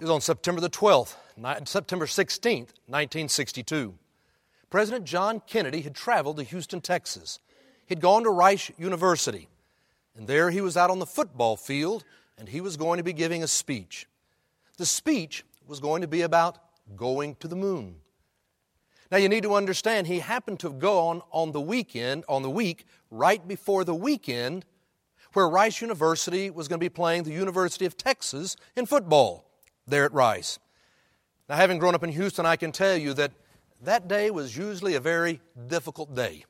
It was on September the 12th, September 16th, 1962. President John Kennedy had traveled to Houston, Texas. He'd gone to Rice University, and there he was out on the football field, and he was going to be giving a speech. The speech was going to be about going to the moon. Now you need to understand he happened to go on on the weekend, on the week right before the weekend where Rice University was going to be playing the University of Texas in football there at Rice. Now, having grown up in Houston, I can tell you that that day was usually a very difficult day.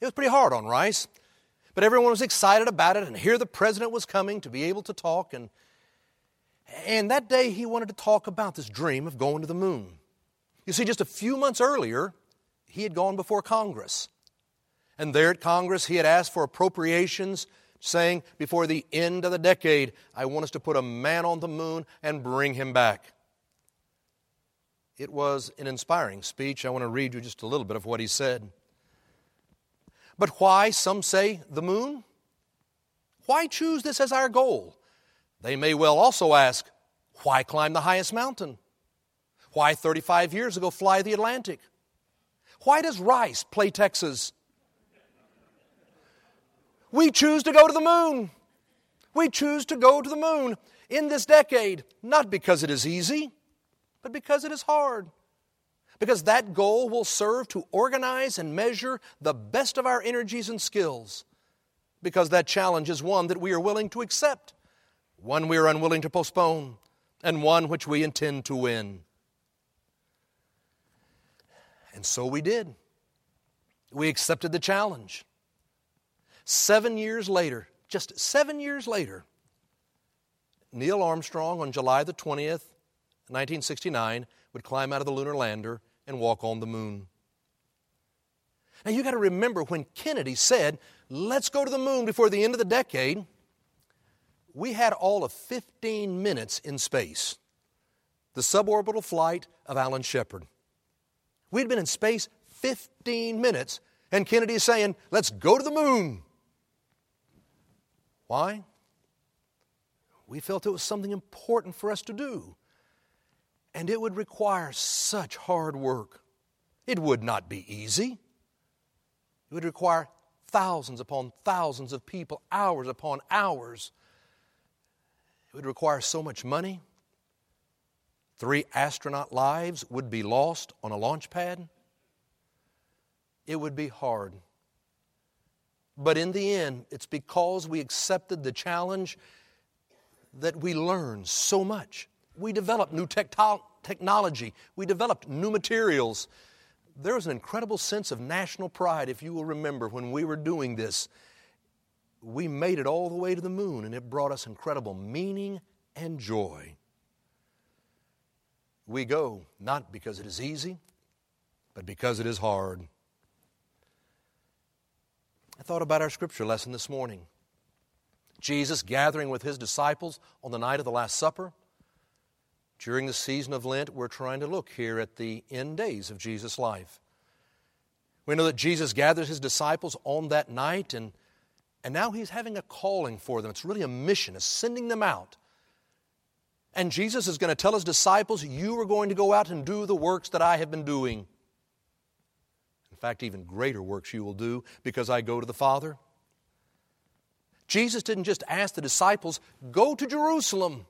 It was pretty hard on Rice, but everyone was excited about it, and here the president was coming to be able to talk. And, and that day, he wanted to talk about this dream of going to the moon. You see, just a few months earlier, he had gone before Congress. And there at Congress, he had asked for appropriations saying, Before the end of the decade, I want us to put a man on the moon and bring him back. It was an inspiring speech. I want to read you just a little bit of what he said. But why, some say, the moon? Why choose this as our goal? They may well also ask, why climb the highest mountain? Why 35 years ago fly the Atlantic? Why does Rice play Texas? We choose to go to the moon. We choose to go to the moon in this decade, not because it is easy, but because it is hard. Because that goal will serve to organize and measure the best of our energies and skills. Because that challenge is one that we are willing to accept, one we are unwilling to postpone, and one which we intend to win. And so we did. We accepted the challenge. Seven years later, just seven years later, Neil Armstrong on July the 20th, 1969, would climb out of the lunar lander and walk on the moon. Now you got to remember when Kennedy said, let's go to the moon before the end of the decade, we had all of 15 minutes in space. The suborbital flight of Alan Shepard. We'd been in space 15 minutes, and Kennedy is saying, let's go to the moon. Why? We felt it was something important for us to do. And it would require such hard work. It would not be easy. It would require thousands upon thousands of people, hours upon hours. It would require so much money. Three astronaut lives would be lost on a launch pad. It would be hard. But in the end, it's because we accepted the challenge that we learned so much. We developed new technology, we developed new materials. There was an incredible sense of national pride, if you will remember, when we were doing this. We made it all the way to the moon, and it brought us incredible meaning and joy. We go not because it is easy, but because it is hard. I thought about our scripture lesson this morning. Jesus gathering with his disciples on the night of the Last Supper. During the season of Lent, we're trying to look here at the end days of Jesus' life. We know that Jesus gathers his disciples on that night, and, and now he's having a calling for them. It's really a mission, it's sending them out. And Jesus is going to tell his disciples, You are going to go out and do the works that I have been doing. In fact, even greater works you will do because I go to the Father. Jesus didn't just ask the disciples, Go to Jerusalem.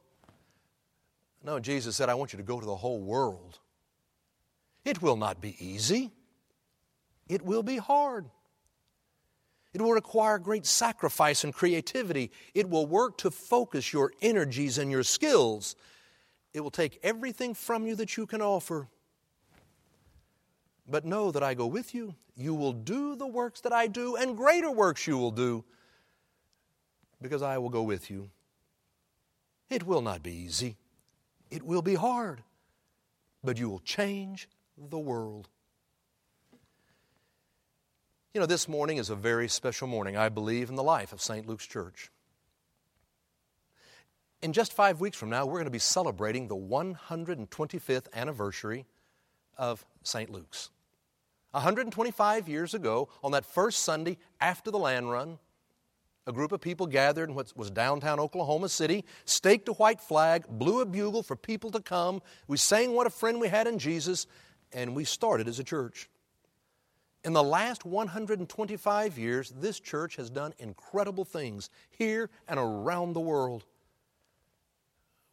No, Jesus said, I want you to go to the whole world. It will not be easy, it will be hard. It will require great sacrifice and creativity. It will work to focus your energies and your skills. It will take everything from you that you can offer. But know that I go with you. You will do the works that I do, and greater works you will do, because I will go with you. It will not be easy, it will be hard, but you will change the world. You know, this morning is a very special morning, I believe, in the life of St. Luke's Church. In just five weeks from now, we're going to be celebrating the 125th anniversary of St. Luke's. 125 years ago, on that first Sunday after the land run, a group of people gathered in what was downtown Oklahoma City, staked a white flag, blew a bugle for people to come. We sang what a friend we had in Jesus, and we started as a church. In the last 125 years, this church has done incredible things here and around the world.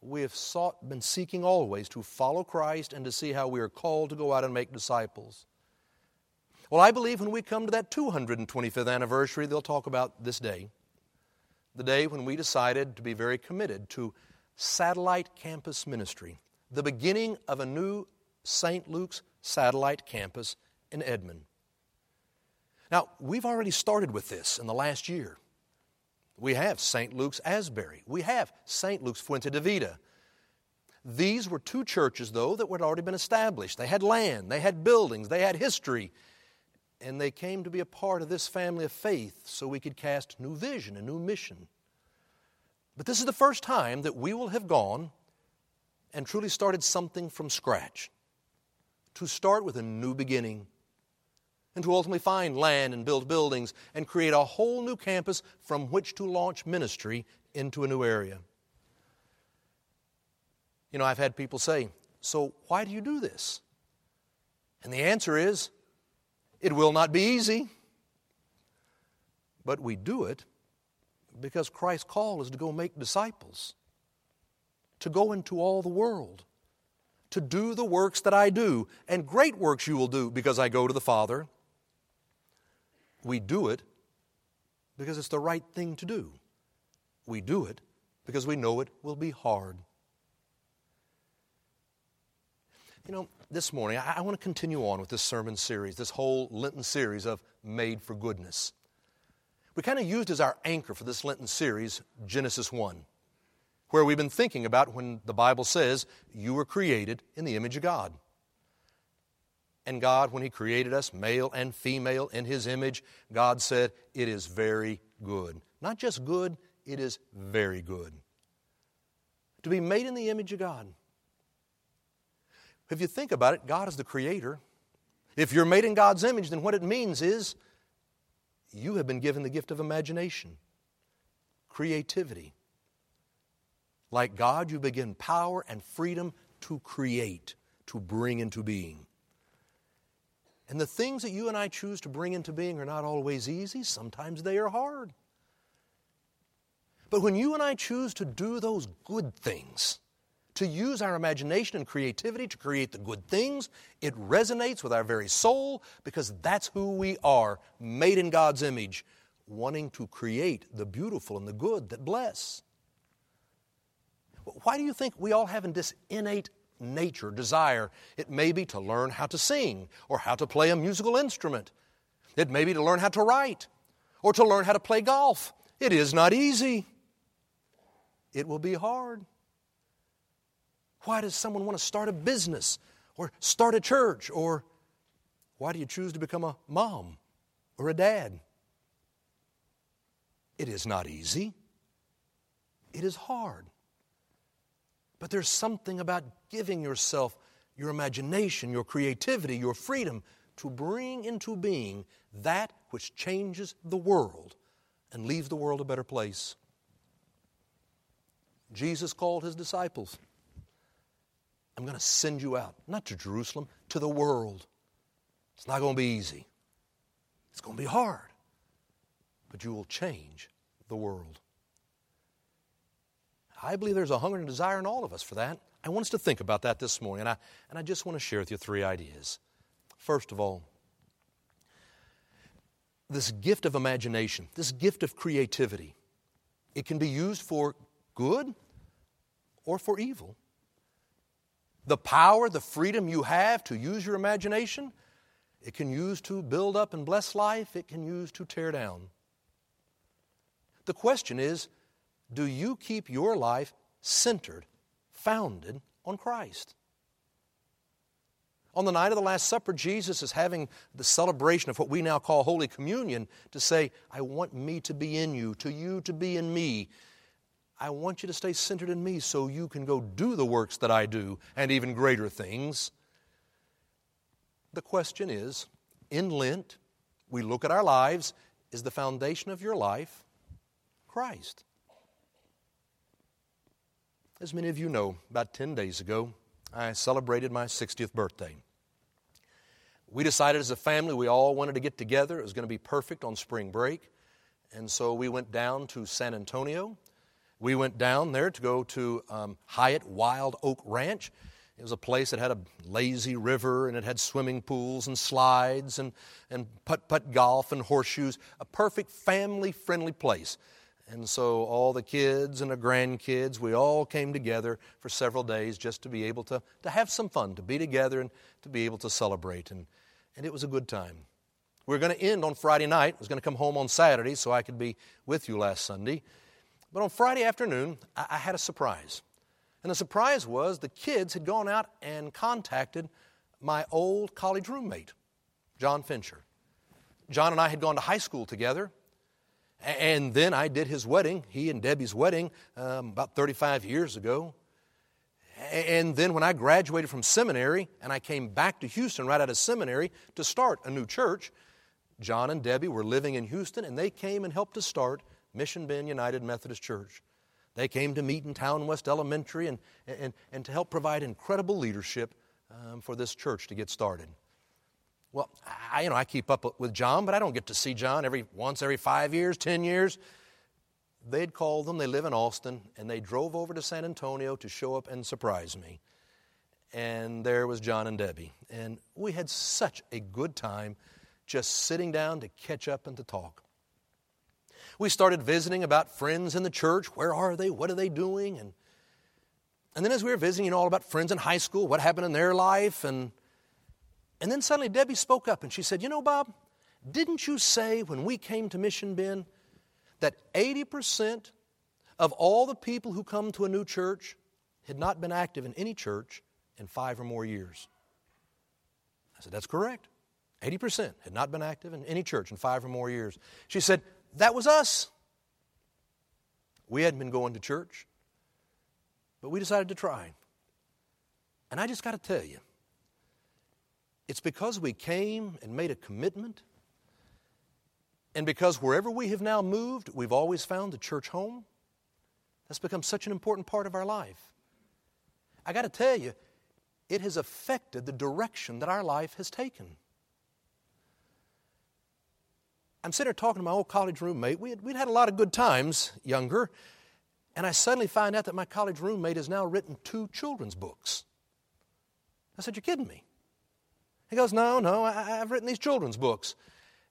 We have sought, been seeking always to follow Christ and to see how we are called to go out and make disciples. Well, I believe when we come to that 225th anniversary, they'll talk about this day. The day when we decided to be very committed to satellite campus ministry, the beginning of a new St. Luke's satellite campus in Edmond. Now, we've already started with this in the last year. We have St. Luke's Asbury. We have St. Luke's Fuente de Vida. These were two churches, though, that had already been established. They had land, they had buildings, they had history, and they came to be a part of this family of faith so we could cast new vision, a new mission. But this is the first time that we will have gone and truly started something from scratch. To start with a new beginning and to ultimately find land and build buildings and create a whole new campus from which to launch ministry into a new area. You know, I've had people say, So why do you do this? And the answer is, It will not be easy. But we do it because Christ's call is to go make disciples, to go into all the world, to do the works that I do, and great works you will do because I go to the Father. We do it because it's the right thing to do. We do it because we know it will be hard. You know, this morning, I, I want to continue on with this sermon series, this whole Lenten series of Made for Goodness. We kind of used as our anchor for this Lenten series Genesis 1, where we've been thinking about when the Bible says, You were created in the image of God. And God, when He created us, male and female, in His image, God said, It is very good. Not just good, it is very good. To be made in the image of God. If you think about it, God is the creator. If you're made in God's image, then what it means is you have been given the gift of imagination, creativity. Like God, you begin power and freedom to create, to bring into being. And the things that you and I choose to bring into being are not always easy, sometimes they are hard. But when you and I choose to do those good things, to use our imagination and creativity to create the good things, it resonates with our very soul because that's who we are, made in God's image, wanting to create the beautiful and the good that bless. Why do you think we all have in this innate nature, desire. It may be to learn how to sing or how to play a musical instrument. It may be to learn how to write or to learn how to play golf. It is not easy. It will be hard. Why does someone want to start a business or start a church? Or why do you choose to become a mom or a dad? It is not easy. It is hard. But there's something about giving yourself your imagination, your creativity, your freedom to bring into being that which changes the world and leaves the world a better place. Jesus called his disciples. I'm going to send you out, not to Jerusalem, to the world. It's not going to be easy. It's going to be hard. But you will change the world. I believe there's a hunger and desire in all of us for that. I want us to think about that this morning, and I, and I just want to share with you three ideas. First of all, this gift of imagination, this gift of creativity, it can be used for good or for evil. The power, the freedom you have to use your imagination, it can use to build up and bless life, it can use to tear down. The question is do you keep your life centered, founded on Christ? On the night of the Last Supper, Jesus is having the celebration of what we now call Holy Communion to say, I want me to be in you, to you to be in me. I want you to stay centered in me so you can go do the works that I do and even greater things. The question is in Lent, we look at our lives is the foundation of your life Christ. As many of you know, about 10 days ago, I celebrated my 60th birthday. We decided as a family we all wanted to get together. It was going to be perfect on spring break. And so we went down to San Antonio. We went down there to go to um, Hyatt Wild Oak Ranch. It was a place that had a lazy river and it had swimming pools and slides and, and putt putt golf and horseshoes. A perfect family friendly place. And so all the kids and the grandkids, we all came together for several days just to be able to, to have some fun, to be together and to be able to celebrate. And, and it was a good time. We were going to end on Friday night. I was going to come home on Saturday so I could be with you last Sunday. But on Friday afternoon, I, I had a surprise. And the surprise was the kids had gone out and contacted my old college roommate, John Fincher. John and I had gone to high school together. And then I did his wedding, he and Debbie's wedding, um, about 35 years ago. And then when I graduated from seminary and I came back to Houston right out of seminary to start a new church, John and Debbie were living in Houston and they came and helped to start Mission Bend United Methodist Church. They came to meet in Townewest Elementary and, and, and to help provide incredible leadership um, for this church to get started. Well, I, you know, I keep up with John, but I don't get to see John every once every five years, ten years. They'd call them. They live in Austin, and they drove over to San Antonio to show up and surprise me. And there was John and Debbie, and we had such a good time, just sitting down to catch up and to talk. We started visiting about friends in the church. Where are they? What are they doing? And and then as we were visiting, you know, all about friends in high school, what happened in their life, and and then suddenly Debbie spoke up and she said, You know, Bob, didn't you say when we came to Mission Bend that 80% of all the people who come to a new church had not been active in any church in five or more years? I said, That's correct. 80% had not been active in any church in five or more years. She said, That was us. We hadn't been going to church, but we decided to try. And I just got to tell you, it's because we came and made a commitment, and because wherever we have now moved, we've always found the church home. That's become such an important part of our life. I got to tell you, it has affected the direction that our life has taken. I'm sitting here talking to my old college roommate. We had, we'd had a lot of good times younger, and I suddenly find out that my college roommate has now written two children's books. I said, You're kidding me. He goes, No, no, I, have written these children's books.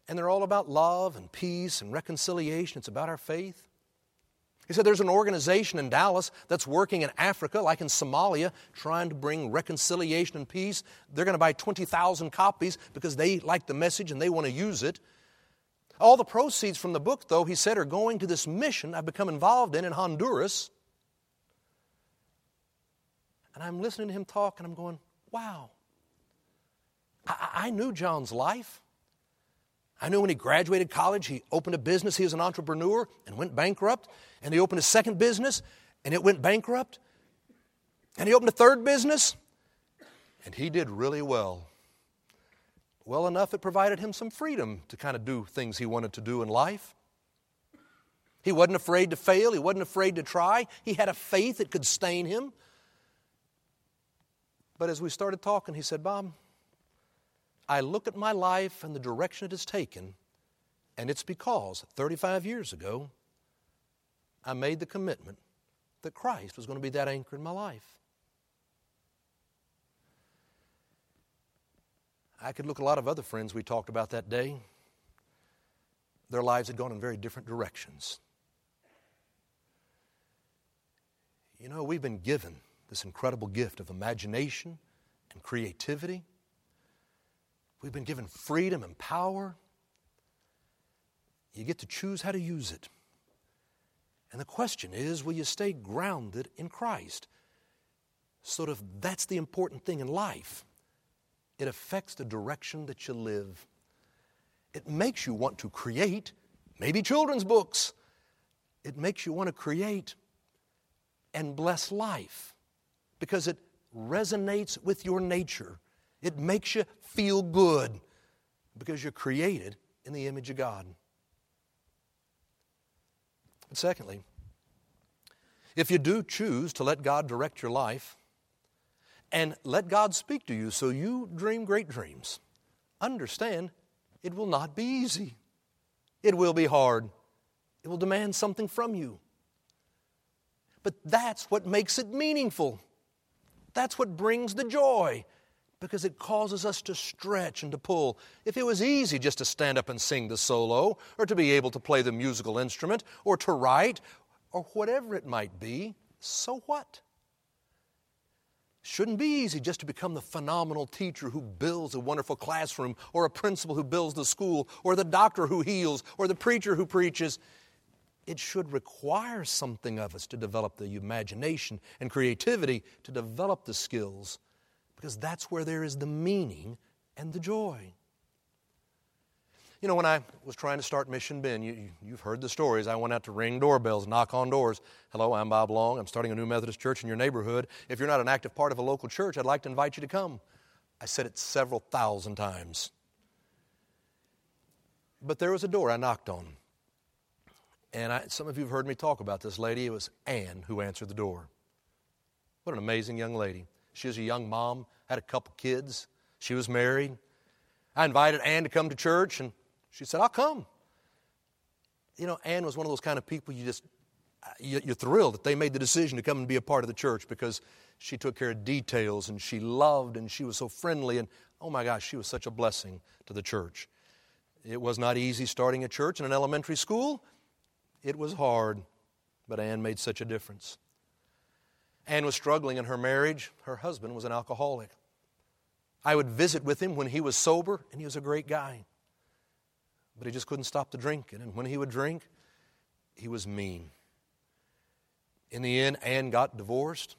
And they're all about love and peace and reconciliation. It's about our faith. He said there's an organization in Dallas that's working in Africa, like in Somalia, trying to bring reconciliation and peace. They're going to buy 20,000 copies because they like the message and they want to use it. All the proceeds from the book, though, he said, are going to this mission I've become involved in in Honduras. And I'm listening to him talk and I'm going, wow, I, I knew John's life. I knew when he graduated college, he opened a business. He was an entrepreneur and went bankrupt. And he opened a second business and it went bankrupt. And he opened a third business and he did really well. Well enough, it provided him some freedom to kind of do things he wanted to do in life. He wasn't afraid to fail, he wasn't afraid to try. He had a faith that could sustain him. But as we started talking, he said, Bob, I look at my life and the direction it has taken, and it's because 35 years ago, I made the commitment that Christ was going to be that anchor in my life. I could look at a lot of other friends we talked about that day. Their lives had gone in very different directions. You know, we've been given this incredible gift of imagination and creativity. We've been given freedom and power. You get to choose how to use it. And the question is will you stay grounded in Christ? Sort of that's the important thing in life. It affects the direction that you live. It makes you want to create, maybe children's books. It makes you want to create and bless life because it resonates with your nature. It makes you feel good because you're created in the image of God. Secondly, if you do choose to let God direct your life and let God speak to you so you dream great dreams, understand it will not be easy. It will be hard. It will demand something from you. But that's what makes it meaningful. That's what brings the joy because it causes us to stretch and to pull. If it was easy just to stand up and sing the solo, or to be able to play the musical instrument, or to write, or whatever it might be, so what? Shouldn't be easy just to become the phenomenal teacher who builds a wonderful classroom, or a principal who builds the school, or the doctor who heals, or the preacher who preaches. It should require something of us to develop the imagination and creativity, to develop the skills because that's where there is the meaning and the joy. You know, when I was trying to start Mission Bend, you, have heard the stories. I went out to ring doorbells, knock on doors. Hello, I'm Bob Long. I'm starting a new Methodist church in your neighborhood. If you're not an active part of a local church, I'd like to invite you to come. I said it several thousand times. But there was a door I knocked on. And I, some of you have heard me talk about this lady. It was Anne who answered the door. What an amazing young lady. She was a young mom, had a couple kids. She was married. I invited Ann to come to church, and she said, I'll come. You know, Ann was one of those kind of people you just, uh, you're thrilled that they made the decision to come and be a part of the church because she took care of details and she loved and she was so friendly. And oh my gosh, she was such a blessing to the church. It was not easy starting a church in an elementary school, it was hard, but Ann made such a difference. Anne was struggling in her marriage. Her husband was an alcoholic. I would visit with him when he was sober, and he was a great guy. But he just couldn't stop the drinking. And when he would drink, he was mean. In the end, Anne got divorced.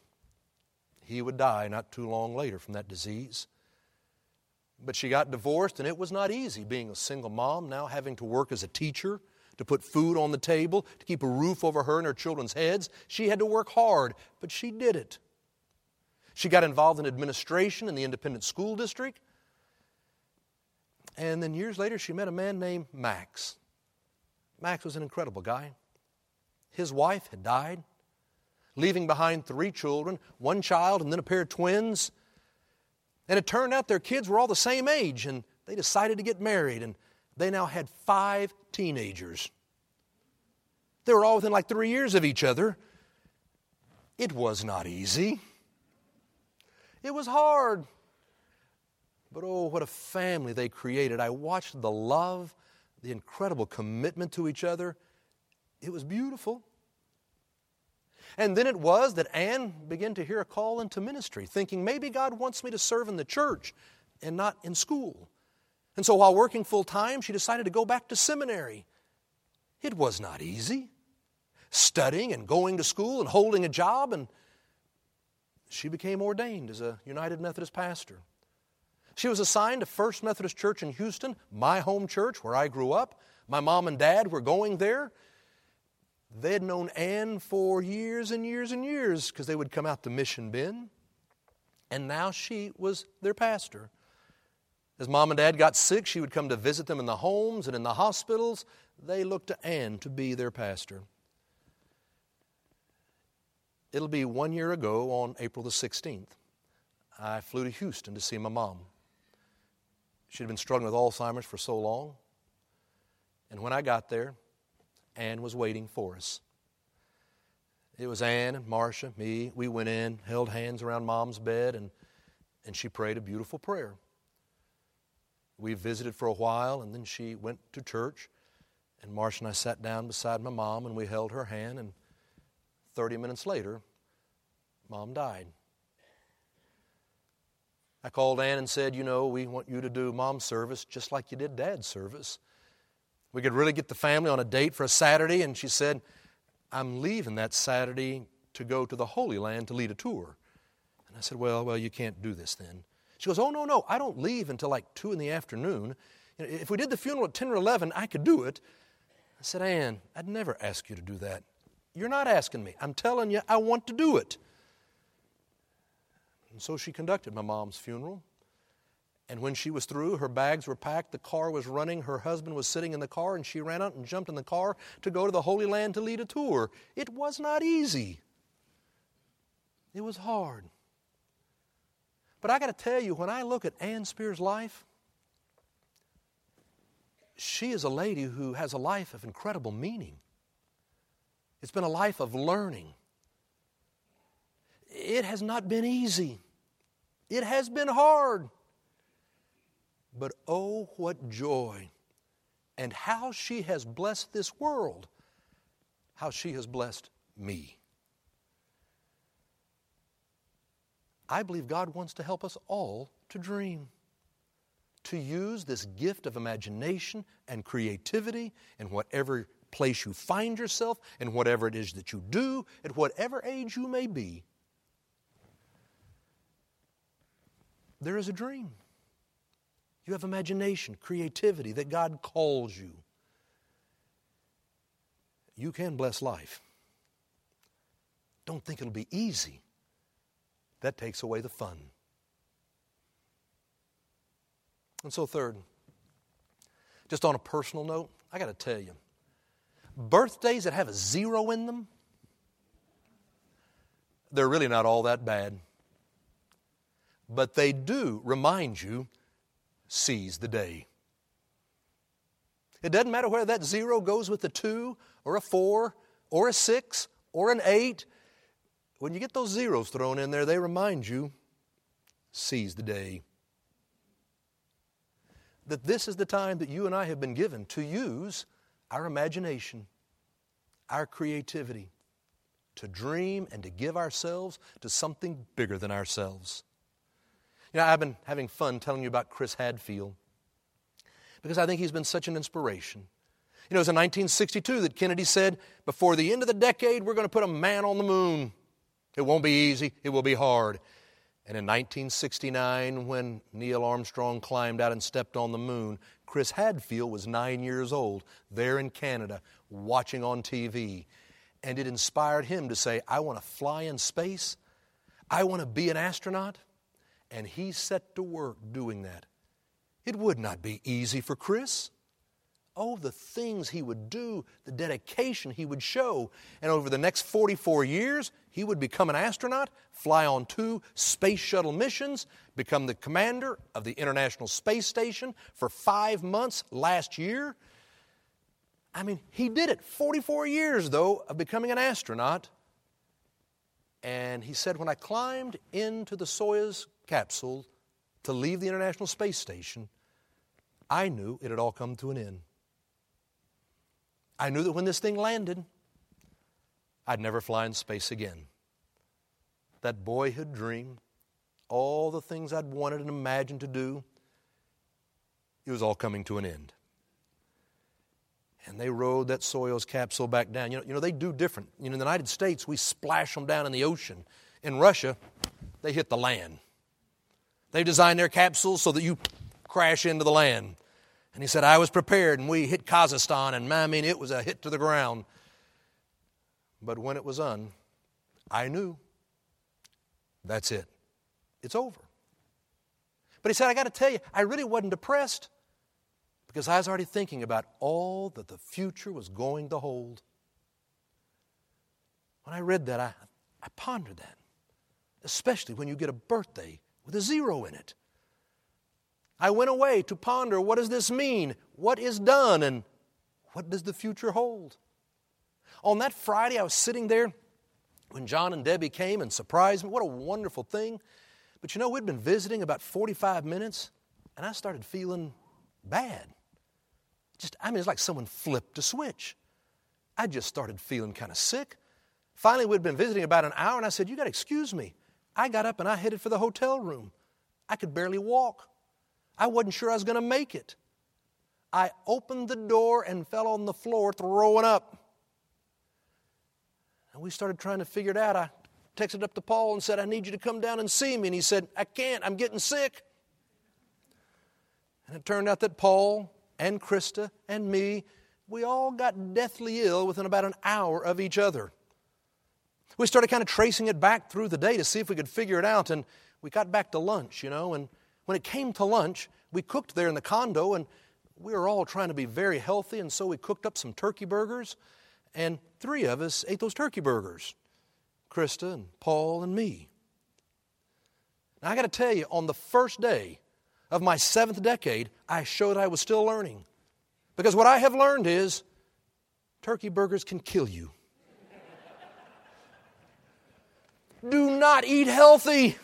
He would die not too long later from that disease. But she got divorced, and it was not easy being a single mom, now having to work as a teacher to put food on the table, to keep a roof over her and her children's heads. She had to work hard, but she did it. She got involved in administration in the independent school district. And then years later, she met a man named Max. Max was an incredible guy. His wife had died, leaving behind three children one child and then a pair of twins. And it turned out their kids were all the same age, and they decided to get married. And they now had five teenagers. They were all within like three years of each other. It was not easy. It was hard. But oh, what a family they created. I watched the love, the incredible commitment to each other. It was beautiful. And then it was that Anne began to hear a call into ministry, thinking maybe God wants me to serve in the church and not in school. And so while working full time, she decided to go back to seminary. It was not easy. Studying and going to school and holding a job, and she became ordained as a United Methodist pastor. She was assigned to First Methodist Church in Houston, my home church where I grew up. My mom and dad were going there. They had known Ann for years and years and years because they would come out to Mission Bend. And now she was their pastor. As mom and dad got sick, she would come to visit them in the homes and in the hospitals. They looked to Ann to be their pastor. It'll be one year ago on April the 16th. I flew to Houston to see my mom. She had been struggling with Alzheimer's for so long. And when I got there, Anne was waiting for us. It was Anne and Marcia, me. We went in, held hands around mom's bed, and, and she prayed a beautiful prayer. We visited for a while, and then she went to church. And Marcia and I sat down beside my mom, and we held her hand. And 30 minutes later, mom died. I called Ann and said, You know, we want you to do mom's service just like you did dad's service. We could really get the family on a date for a Saturday. And she said, I'm leaving that Saturday to go to the Holy Land to lead a tour. And I said, Well, well, you can't do this then. She goes, Oh, no, no, I don't leave until like 2 in the afternoon. If we did the funeral at 10 or 11, I could do it. I said, Ann, I'd never ask you to do that. You're not asking me. I'm telling you, I want to do it. And so she conducted my mom's funeral. And when she was through, her bags were packed, the car was running, her husband was sitting in the car, and she ran out and jumped in the car to go to the Holy Land to lead a tour. It was not easy, it was hard. But I got to tell you, when I look at Ann Spear's life, she is a lady who has a life of incredible meaning. It's been a life of learning. It has not been easy, it has been hard. But oh, what joy! And how she has blessed this world, how she has blessed me. I believe God wants to help us all to dream, to use this gift of imagination and creativity in whatever place you find yourself, in whatever it is that you do, at whatever age you may be. There is a dream. You have imagination, creativity that God calls you. You can bless life. Don't think it'll be easy. That takes away the fun. And so, third, just on a personal note, I got to tell you birthdays that have a zero in them, they're really not all that bad. But they do remind you seize the day. It doesn't matter whether that zero goes with a two or a four or a six or an eight. When you get those zeros thrown in there, they remind you seize the day. That this is the time that you and I have been given to use our imagination, our creativity, to dream and to give ourselves to something bigger than ourselves. You know, I've been having fun telling you about Chris Hadfield because I think he's been such an inspiration. You know, it was in 1962 that Kennedy said, before the end of the decade, we're going to put a man on the moon. It won't be easy, it will be hard. And in 1969, when Neil Armstrong climbed out and stepped on the moon, Chris Hadfield was nine years old there in Canada watching on TV. And it inspired him to say, I want to fly in space. I want to be an astronaut and he set to work doing that. It would not be easy for Chris. Oh, the things he would do, the dedication he would show. And over the next 44 years, he would become an astronaut, fly on two space shuttle missions, become the commander of the International Space Station for five months last year. I mean, he did it. 44 years, though, of becoming an astronaut. And he said, When I climbed into the Soyuz capsule to leave the International Space Station, I knew it had all come to an end. I knew that when this thing landed, I'd never fly in space again. That boyhood dream, all the things I'd wanted and imagined to do, it was all coming to an end. And they rode that Soyuz capsule back down. You know, you know, they do different. You know, in the United States, we splash them down in the ocean. In Russia, they hit the land. They designed their capsules so that you crash into the land. And he said, I was prepared, and we hit Kazakhstan, and I mean, it was a hit to the ground. But when it was done, I knew that's it. It's over. But he said, I got to tell you, I really wasn't depressed because I was already thinking about all that the future was going to hold. When I read that, I, I pondered that, especially when you get a birthday with a zero in it. I went away to ponder what does this mean? What is done? And what does the future hold? On that Friday, I was sitting there when John and Debbie came and surprised me. What a wonderful thing. But you know, we'd been visiting about 45 minutes, and I started feeling bad. Just, I mean, it's like someone flipped a switch. I just started feeling kind of sick. Finally, we'd been visiting about an hour, and I said, You got to excuse me. I got up and I headed for the hotel room. I could barely walk. I wasn't sure I was going to make it. I opened the door and fell on the floor throwing up. And we started trying to figure it out. I texted up to Paul and said, I need you to come down and see me. And he said, I can't, I'm getting sick. And it turned out that Paul and Krista and me, we all got deathly ill within about an hour of each other. We started kind of tracing it back through the day to see if we could figure it out, and we got back to lunch, you know, and when it came to lunch, we cooked there in the condo, and we were all trying to be very healthy, and so we cooked up some turkey burgers, and three of us ate those turkey burgers Krista and Paul and me. Now, I got to tell you, on the first day of my seventh decade, I showed I was still learning. Because what I have learned is turkey burgers can kill you. Do not eat healthy.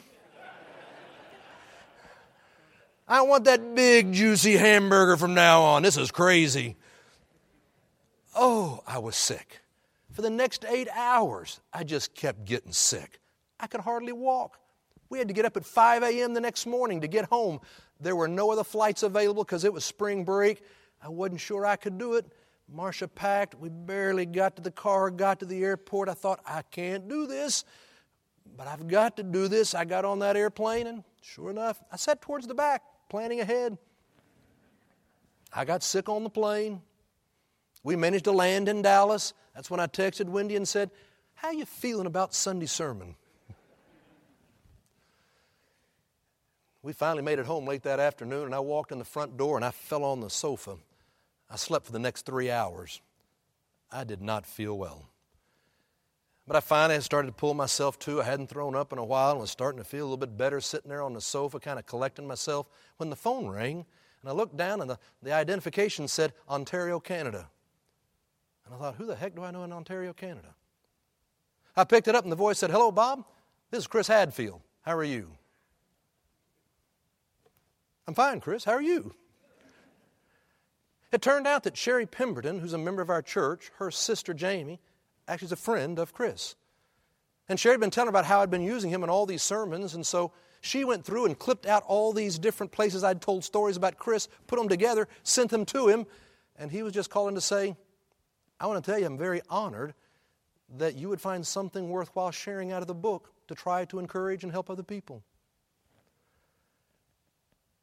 I want that big, juicy hamburger from now on. This is crazy. Oh, I was sick. For the next eight hours, I just kept getting sick. I could hardly walk. We had to get up at 5 a.m. the next morning to get home. There were no other flights available because it was spring break. I wasn't sure I could do it. Marcia packed. We barely got to the car, got to the airport. I thought, I can't do this, but I've got to do this. I got on that airplane, and sure enough, I sat towards the back, planning ahead. I got sick on the plane. We managed to land in Dallas. That's when I texted Wendy and said, How you feeling about Sunday sermon? We finally made it home late that afternoon, and I walked in the front door and I fell on the sofa. I slept for the next three hours. I did not feel well. But I finally started to pull myself to. I hadn't thrown up in a while and was starting to feel a little bit better sitting there on the sofa, kind of collecting myself, when the phone rang. And I looked down and the, the identification said Ontario, Canada. And I thought, who the heck do I know in Ontario, Canada? I picked it up and the voice said, Hello, Bob. This is Chris Hadfield. How are you? I'm fine, Chris. How are you? It turned out that Sherry Pemberton, who's a member of our church, her sister Jamie, actually is a friend of Chris. And Sherry had been telling about how I'd been using him in all these sermons, and so she went through and clipped out all these different places I'd told stories about Chris, put them together, sent them to him, and he was just calling to say, I want to tell you, I'm very honored that you would find something worthwhile sharing out of the book to try to encourage and help other people.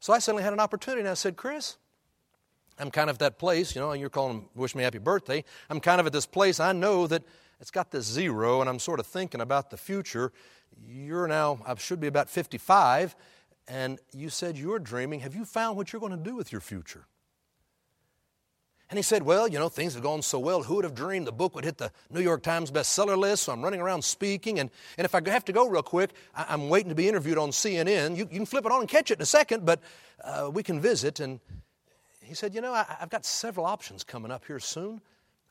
So I suddenly had an opportunity, and I said, Chris, I'm kind of at that place, you know, and you're calling wish me happy birthday. I'm kind of at this place. I know that it's got this zero, and I'm sort of thinking about the future. You're now, I should be about 55, and you said you're dreaming. Have you found what you're going to do with your future? And he said, Well, you know, things have gone so well. Who would have dreamed the book would hit the New York Times bestseller list? So I'm running around speaking. And, and if I have to go real quick, I, am waiting to be interviewed on CNN. You, you, can flip it on and catch it in a second, but uh, we can visit. And he said, You know, I, I've got several options coming up here soon.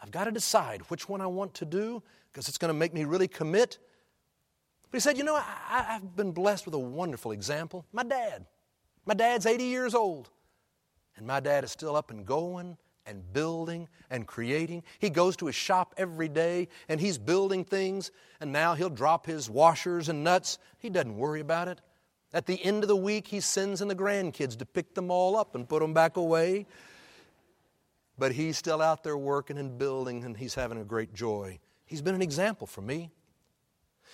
I've got to decide which one I want to do because it's going to make me really commit. But he said, You know, I, I've been blessed with a wonderful example. My dad. My dad's 80 years old, and my dad is still up and going and building and creating. He goes to his shop every day and he's building things, and now he'll drop his washers and nuts. He doesn't worry about it. At the end of the week, he sends in the grandkids to pick them all up and put them back away. But he's still out there working and building, and he's having a great joy. He's been an example for me.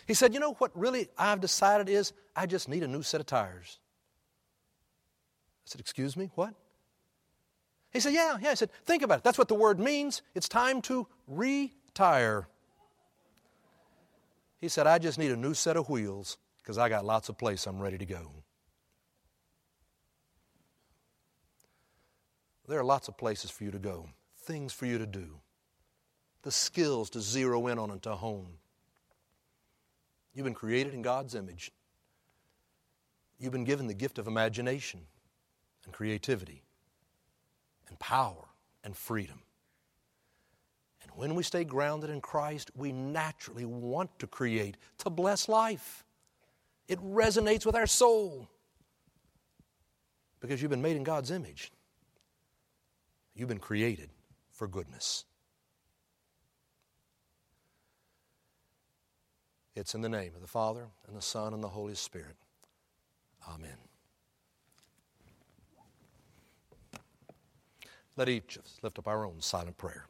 He said, You know what really I've decided is I just need a new set of tires. I said, Excuse me, what? He said, Yeah, yeah. I said, Think about it. That's what the word means. It's time to retire. He said, I just need a new set of wheels because I got lots of place I'm ready to go. There are lots of places for you to go, things for you to do, the skills to zero in on and to hone. You've been created in God's image. You've been given the gift of imagination and creativity and power and freedom. And when we stay grounded in Christ, we naturally want to create, to bless life. It resonates with our soul because you've been made in God's image. You've been created for goodness. It's in the name of the Father, and the Son, and the Holy Spirit. Amen. Let each of us lift up our own silent prayer.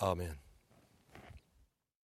Amen.